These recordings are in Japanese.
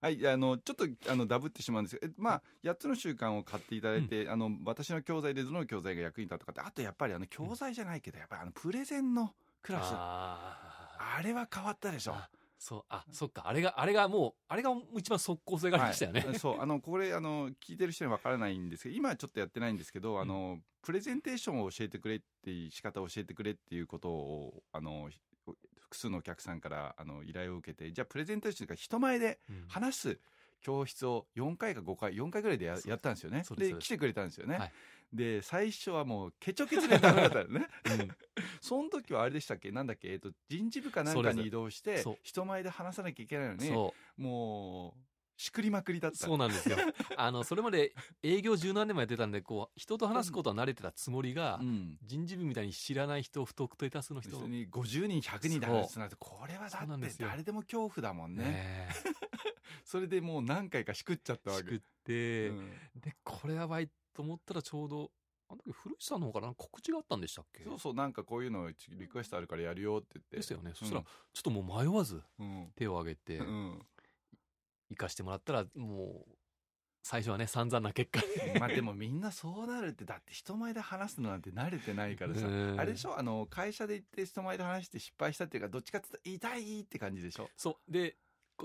はい、あの、ちょっと、あの、ダブってしまうんですけど、えまあ、8つの習慣を買っていただいて、あの、私の教材でどの教材が役に立ったかって、あとやっぱり、あの、教材じゃないけど、やっぱり、あの、プレゼンのクラス。あーあれは変わったでしょ。あそう、あ、そっか。あれが、あれがもう、あれが一番即効性がありましたよね。はいそう、あの、これ、あの、聞いてる人にはわからないんですけど、今はちょっとやってないんですけど、あの、プレゼンテーションを教えてくれっていう、仕方を教えてくれっていうことを、あの、複数のお客さんから、あの、依頼を受けて、じゃあ、プレゼンテーションが人前でうん話す教室を4回か5回、4回ぐらいでやったんですよね。で、来てくれたんですよね。はいで、最初はもう、ケチョケチでダメだったよね。う んその時はあれでしたっけ？なんだっけ？えっと、人事部かなんかに移動して人前で話さなきゃいけないのに。もう、しくりまくりだった。そうなんですよ。あの、それまで営業十何年もやってたんで、こう、人と話すことは慣れてたつもりが、うん。人事部みたいに知らない人、不特定多数の人別に50人、100人で話すなんて、これはだって誰でも恐怖だもんね。ね それでもう何回かしくっちゃったわけ。しくって、うんで、これやばいと思ったらちょうど、あの時古市さんの方から告知があったんでしたっけ？そうそう、なんかこういうのリクエストあるからやるよって言って。ですよね。そしたら、ちょっともう迷わずうん。手を挙げてう、ん。行かしてもらったら、もう、最初はね、散々な結果で。まあでもみんなそうなるって、だって人前で話すのなんて慣れてないからさ。うんあれでしょ？あの、会社で行って人前で話して失敗したっていうか、どっちかって言ったら痛いって感じでしょ？そう。で、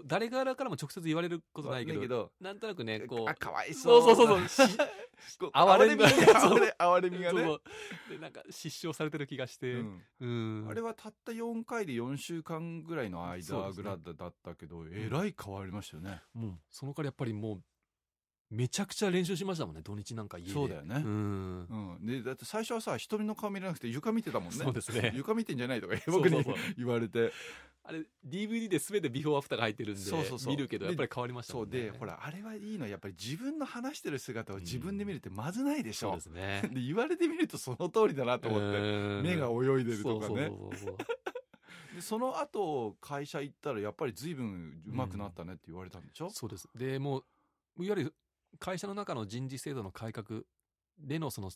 誰からからも直接言われることないけど、だけど、なんとなくね、こう、あ、かわいそう。そうそうそうそう。哀れみが哀れみがね哀れみがね。そうで、なんか失笑されてる気がして、うんうん。あれはたった4回で4週間ぐらいの間ぐらいだったけど、えらい変わりましたよね。もう、そのからやっぱりもう、めちゃくちゃ練習しましたもんね、土日なんか家で。そうだよねうん。うん。で、だって最初はさ、人の顔見れなくて床見てたもんね。そうですね。床見てんじゃないとか僕に言われて。あれ、DVD で全てビフォーアフターが入ってるんで、そうそうそう見るけど、やっぱり変わりましたもね。そうんで、ほら、あれはいいの。やっぱり自分の話してる姿を自分で見るってまずないでしょ。そうですね。で言われてみるとその通りだなと思って。うん目が泳いでるとかね。でその後、会社行ったらやっぱり随分上手くなったねって言われたんでしょ、そうです。で、もう、いわゆる会社の中の人事制度の改革でのその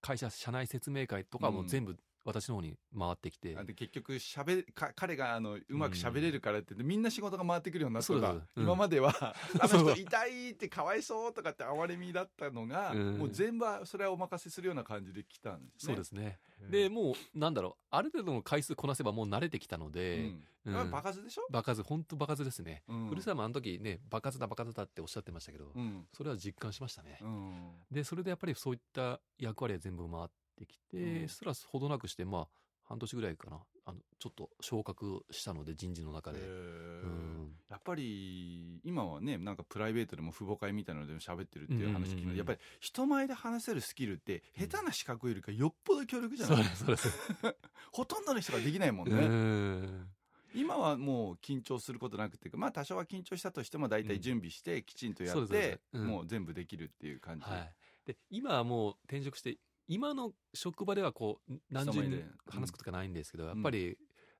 会社社内説明会とかもうん全部私の方に回ってきて、結局喋れか彼があのうまく喋れるからって言って、みんな仕事が回ってくるようになったかですうん今までは、あの人痛いってかわいそうとかって哀れみだったのが、うんもう全部それはお任せするような感じで来たんですね。そうですね。うんで、もう、なんだろう、ある程度の回数こなせばもう慣れてきたのうで、ん。うんあバカずでしょ、場数、本当場数ですね。うん、古澤もあの時ね、場数だ場数だっておっしゃってましたけど、うん。それは実感しましたね。うん。で、それでやっぱりそういった役割は全部回ってきて、うんそれはほどなくして、まあ、半年ぐらいかな、あの、ちょっと昇格したので、人事の中で。うん。やっぱり今はねなんかプライベートでも父母会みたいなのでも喋ってるっていう話聞くのやっぱり人前で話せるスキルって下手な資格よりかよっぽど強力じゃない、です、そうです。ほとんどの人ができないもんうね、ん。今はもう緊張することなくてまあ多少は緊張したとしても大体準備してきちんとやっそうですそうでてす。うん。もう全部できるっていう感じ、はい。で、今はもう転職して、今の職場ではこう、何十人話すことがないんですけど、ん。やっぱり、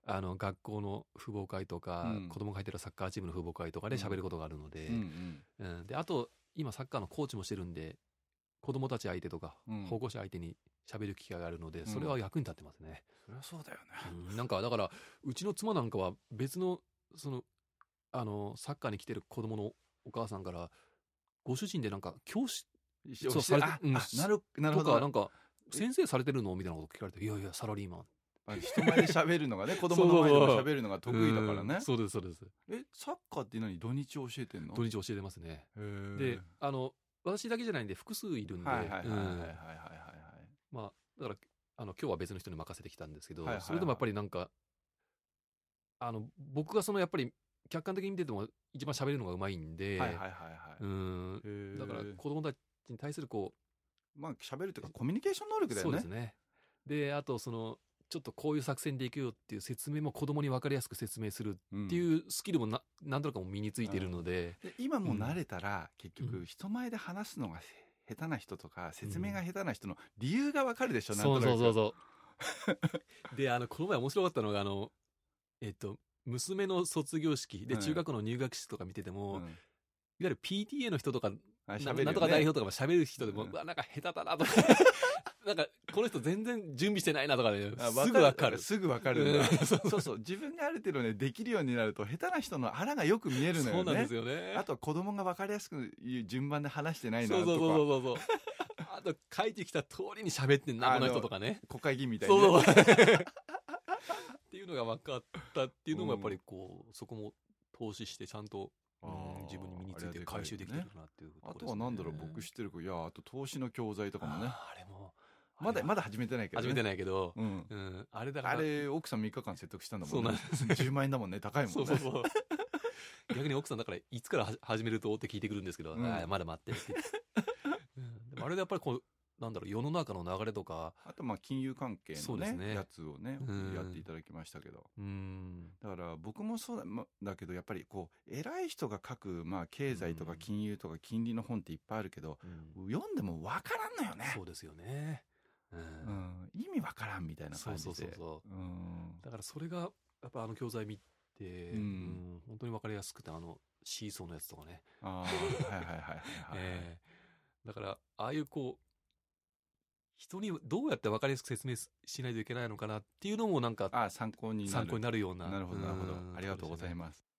あの、学校の父母会とか、うん。子供が入ってるサッカーチームの父母会とかで喋ることがあるので、うんで、あと、今サッカーのコーチもしてるんで、子供たち相手とか、うん。保護者相手に喋る機会があるので、ん。それは役に立ってますね。そりゃそうだよね、うん。なんか、だから、うちの妻なんかは別の、その、あの、サッカーに来てる子供のお母さんから、ご主人でなんか、教師そうされてあうんあなるなるほとか、などんか、先生されてるの？みたいなこと聞かれて、いやいや、サラリーマン。あ人前で喋るのがね子供の 前でも喋るのが得意だからね。うんそうです、そうです。えサッカーって何土日教えてんの？土日教えてますね。で、あの、私だけじゃないんで、複数いるんで、はいはいはいはいはいはいまあ、だから、あの、今日は別の人に任せてきたんですけど、はいはいはいそれでもやっぱりなんか、あの、僕がその、やっぱり、客観的に見てても一番喋るのがうまいんで、はいはいはいはい。うん、だから子供たちに対するこまあ喋るというかコミュニケーション能力う、だよね。そうですね。で、あとその、ちょっとこういう作戦でいくよっていう説明も子供に分かりやすく説明するうん。っていうスキルもな、なんとなくもう身についているので、で今もう慣れたら、結局人前で話すのが下手な人とか説明が下手な人の理由がわかるでしょ、そうなんとなく。そうそうそう。で、あの、この前面白かったのが、あの、えっと、娘の卒業式。でうん。中学の入学式とか見てても、うん。いわゆる PTA の人とか、なあ喋るよね。なんとか代表とかも喋る人でも、うん。うわ、なんか下手だなとか、なんか、この人全然準備してないなとかね、あすぐわかる。すぐわかるんだ、うん。そう。そう自分がある程度ねできるようになると下手な人のあらがよく見えるのよね。そうなんですよね。あとは子供が分かりやすく言う順番で話してないなとか。そうそうそうそうそう。あと、書いてきた通りに喋ってんな、この人とかね。国会議員みたいにね、そうそう。っていうのが分かったっていうのも、やっぱりこう、そこも投資してちゃんと、あー。うん自分に身について回収できてるなっていうとこあとはなんだろう僕知ってる子いやあと投資の教材とかもね。あれも、まだまだだ始めてないけど、ね、始めてないけど、うん。うん、あれだから、あれ奥さん3日間説得したんだもんそうなんねです。10万円だもんね高いもんね。そうそうそう。逆に奥さんだから、いつからは始めるとって聞いてくるんですけど、うん。まだ待ってって。うん。でもあれでやっぱりこう、なんだろう、世の中の流れとか、あとまあ金融関係のねね。やつをねうん。やっていただきましたけど。うん、だから僕もそうだ,、ま、だけどやっぱりこう偉い人が書く、まあ、経済とかうん。金融とか金利の本っていっぱいあるけど、うん。読んでも分からんのよね。そうですよね。う。うん。ん、意味分からんみたいなそう感じで。そうそうそう。う。ん。だからそれが、やっぱあの教材見て、うん。うん本当に分かりやすくて、あの、シーソーのやつとかね。あー。はいはいはいはいはい、ええ。だから、ああいうこう、人にどうやって分かりやすく説明ししないといけないのかなっていうのもなんか参考になる。参考になるような。なるほどなるほど。うん。ありがとうございます